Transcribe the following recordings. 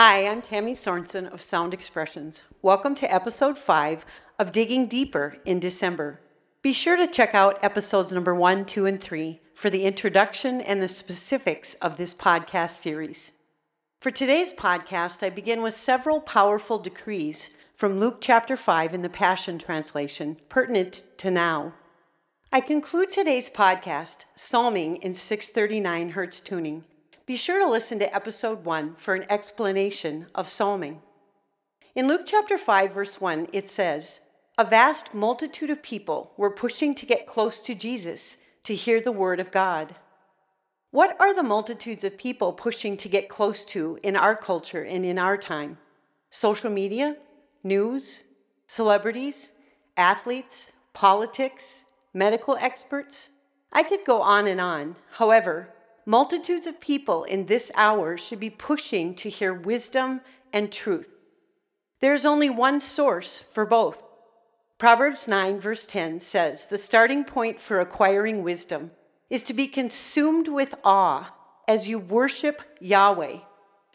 Hi, I'm Tammy Sorensen of Sound Expressions. Welcome to episode 5 of Digging Deeper in December. Be sure to check out episodes number 1, 2, and 3 for the introduction and the specifics of this podcast series. For today's podcast, I begin with several powerful decrees from Luke chapter 5 in the Passion Translation, pertinent to now. I conclude today's podcast, psalming in 639 Hertz tuning. Be sure to listen to episode 1 for an explanation of psalming. In Luke chapter 5, verse 1, it says, A vast multitude of people were pushing to get close to Jesus to hear the word of God. What are the multitudes of people pushing to get close to in our culture and in our time? Social media, news, celebrities, athletes, politics, medical experts? I could go on and on. However, multitudes of people in this hour should be pushing to hear wisdom and truth. There's only one source for both. Proverbs 9, verse 10 says the starting point for acquiring wisdom is to be consumed with awe as you worship Yahweh.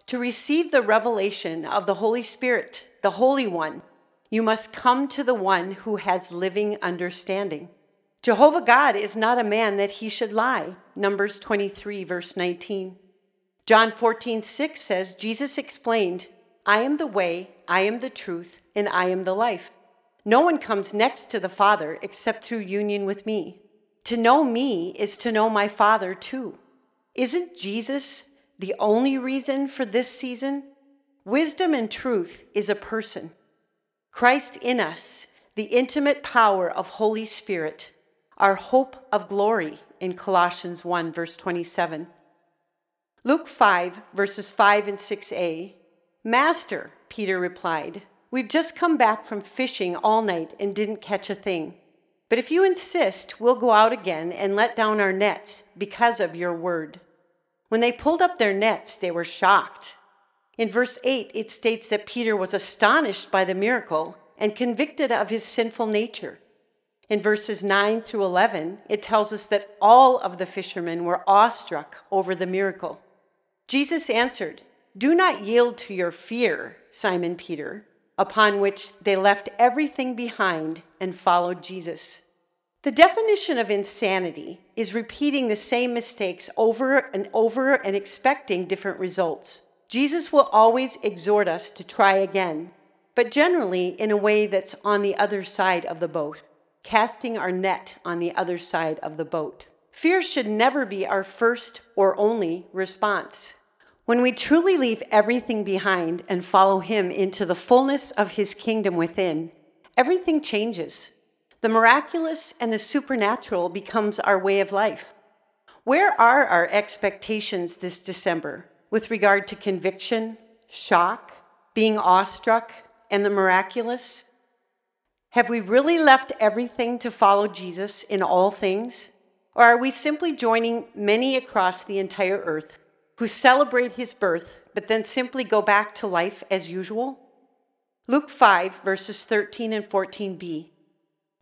To receive the revelation of the Holy Spirit, the Holy One, you must come to the one who has living understanding. Jehovah God is not a man that he should lie. Numbers 23, verse 19. John 14, 6 says, Jesus explained, I am the way, I am the truth, and I am the life. No one comes next to the Father except through union with me. To know me is to know my Father too. Isn't Jesus the only reason for this season? Wisdom and truth is a person. Christ in us, the intimate power of Holy Spirit our hope of glory in Colossians 1, verse 27. Luke 5, verses 5 and 6a. Master, Peter replied, we've just come back from fishing all night and didn't catch a thing. But if you insist, we'll go out again and let down our nets because of your word. When they pulled up their nets, they were shocked. In verse 8, it states that Peter was astonished by the miracle and convicted of his sinful nature. In verses 9 through 11, it tells us that all of the fishermen were awestruck over the miracle. Jesus answered, Do not yield to your fear, Simon Peter, upon which they left everything behind and followed Jesus. The definition of insanity is repeating the same mistakes over and over and expecting different results. Jesus will always exhort us to try again, but generally in a way that's on the other side of the boat casting our net on the other side of the boat. Fear should never be our first or only response. When we truly leave everything behind and follow Him into the fullness of His kingdom within, everything changes. The miraculous and the supernatural becomes our way of life. Where are our expectations this December with regard to conviction, shock, being awestruck, and the miraculous? Have we really left everything to follow Jesus in all things? Or are we simply joining many across the entire earth who celebrate his birth but then simply go back to life as usual? Luke 5, verses 13 and 14b.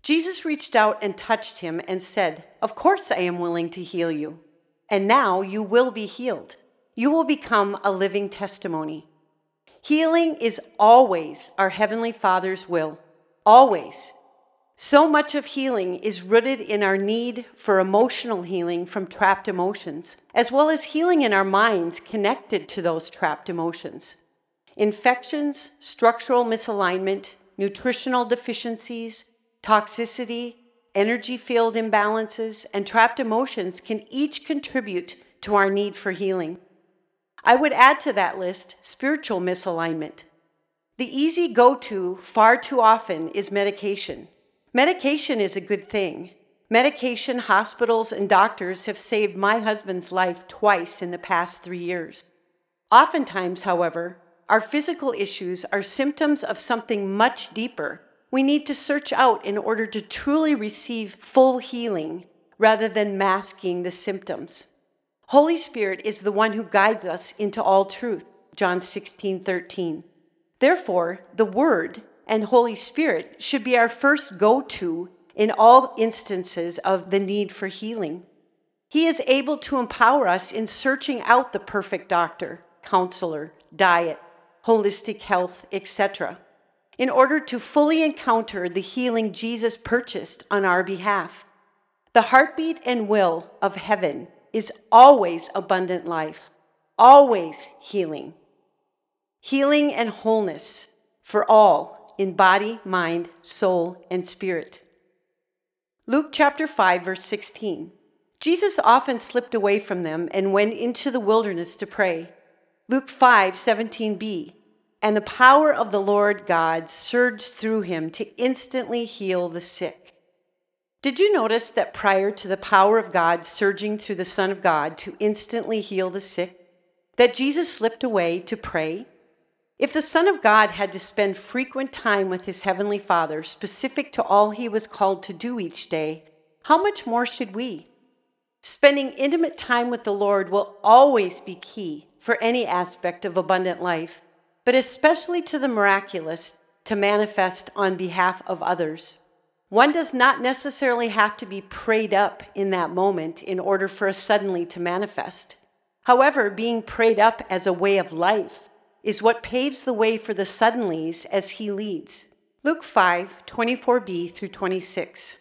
Jesus reached out and touched him and said, Of course I am willing to heal you. And now you will be healed. You will become a living testimony. Healing is always our Heavenly Father's will. Always. So much of healing is rooted in our need for emotional healing from trapped emotions, as well as healing in our minds connected to those trapped emotions. Infections, structural misalignment, nutritional deficiencies, toxicity, energy field imbalances, and trapped emotions can each contribute to our need for healing. I would add to that list spiritual misalignment. The easy go to far too often is medication. Medication is a good thing. Medication, hospitals, and doctors have saved my husband's life twice in the past three years. Oftentimes, however, our physical issues are symptoms of something much deeper we need to search out in order to truly receive full healing rather than masking the symptoms. Holy Spirit is the one who guides us into all truth. John 16, 13. Therefore, the Word and Holy Spirit should be our first go to in all instances of the need for healing. He is able to empower us in searching out the perfect doctor, counselor, diet, holistic health, etc., in order to fully encounter the healing Jesus purchased on our behalf. The heartbeat and will of heaven is always abundant life, always healing. Healing and wholeness for all in body, mind, soul, and spirit. Luke chapter 5, verse 16. Jesus often slipped away from them and went into the wilderness to pray. Luke 5, 17b. And the power of the Lord God surged through him to instantly heal the sick. Did you notice that prior to the power of God surging through the Son of God to instantly heal the sick, that Jesus slipped away to pray? If the Son of God had to spend frequent time with his Heavenly Father, specific to all he was called to do each day, how much more should we? Spending intimate time with the Lord will always be key for any aspect of abundant life, but especially to the miraculous to manifest on behalf of others. One does not necessarily have to be prayed up in that moment in order for a suddenly to manifest. However, being prayed up as a way of life is what paves the way for the suddenlies as he leads. Luke 5 24b through 26.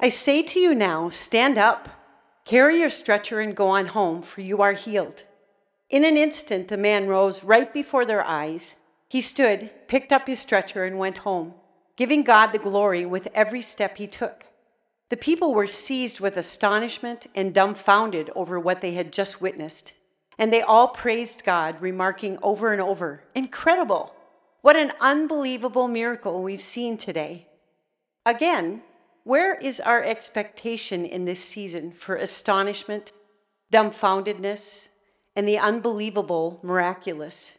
I say to you now, stand up, carry your stretcher, and go on home, for you are healed. In an instant, the man rose right before their eyes. He stood, picked up his stretcher, and went home giving God the glory with every step he took. The people were seized with astonishment and dumbfounded over what they had just witnessed. And they all praised God, remarking over and over, Incredible! What an unbelievable miracle we've seen today. Again, where is our expectation in this season for astonishment, dumbfoundedness, and the unbelievable miraculous?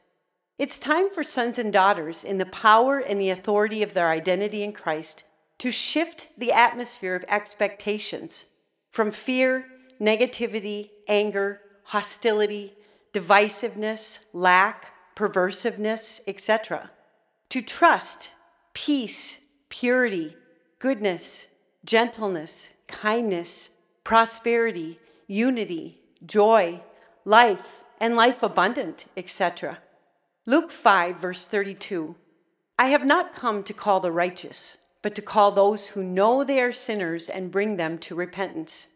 It's time for sons and daughters, in the power and the authority of their identity in Christ, to shift the atmosphere of expectations from fear, negativity, anger, hostility, divisiveness, lack, perversiveness, etc., to trust, peace, purity, goodness, gentleness, kindness, prosperity, unity, joy, life, and life abundant, etc. Luke 5, verse 32 I have not come to call the righteous, but to call those who know they are sinners and bring them to repentance.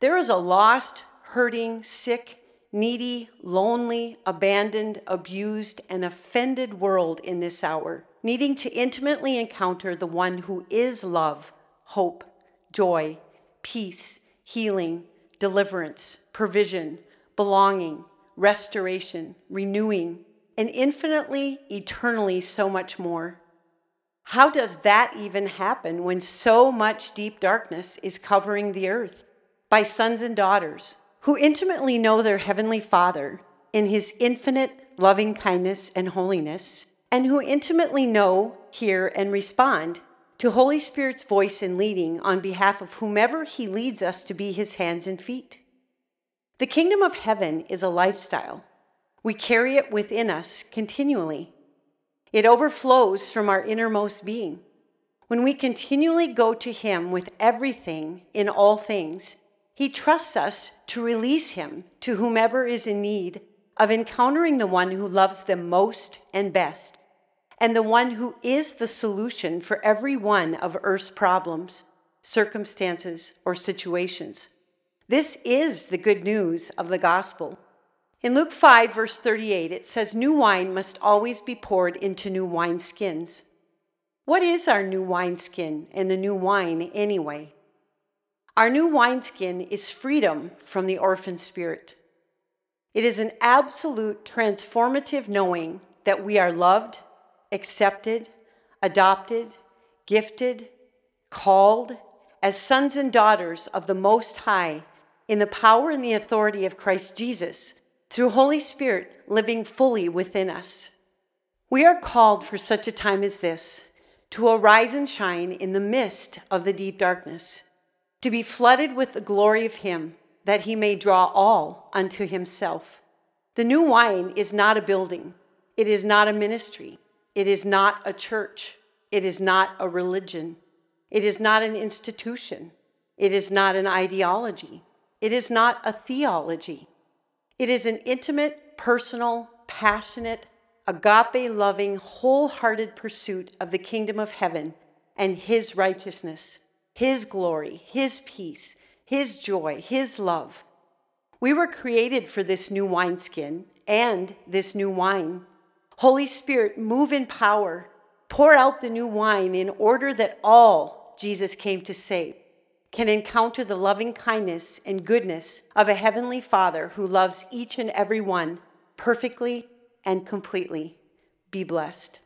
There is a lost, hurting, sick, needy, lonely, abandoned, abused, and offended world in this hour, needing to intimately encounter the one who is love, hope, joy, peace, healing, deliverance, provision, belonging, restoration, renewing, and infinitely, eternally, so much more. How does that even happen when so much deep darkness is covering the earth? By sons and daughters who intimately know their Heavenly Father in His infinite loving kindness and holiness, and who intimately know, hear, and respond to Holy Spirit's voice and leading on behalf of whomever He leads us to be His hands and feet. The kingdom of heaven is a lifestyle we carry it within us continually. It overflows from our innermost being. When we continually go to Him with everything in all things, He trusts us to release Him to whomever is in need of encountering the one who loves them most and best, and the one who is the solution for every one of earth's problems, circumstances, or situations. This is the good news of the gospel. In Luke 5, verse 38, it says, New wine must always be poured into new wineskins. What is our new wineskin and the new wine anyway? Our new wineskin is freedom from the orphan spirit. It is an absolute transformative knowing that we are loved, accepted, adopted, gifted, called as sons and daughters of the Most High in the power and the authority of Christ Jesus through Holy Spirit living fully within us. We are called for such a time as this to arise and shine in the midst of the deep darkness, to be flooded with the glory of Him, that He may draw all unto Himself. The new wine is not a building, it is not a ministry, it is not a church, it is not a religion, it is not an institution, it is not an ideology, it is not a theology. It is an intimate, personal, passionate, agape loving, wholehearted pursuit of the kingdom of heaven and His righteousness, His glory, His peace, His joy, His love. We were created for this new wineskin and this new wine. Holy Spirit, move in power. Pour out the new wine in order that all Jesus came to save can encounter the loving kindness and goodness of a heavenly Father who loves each and every one perfectly and completely. Be blessed.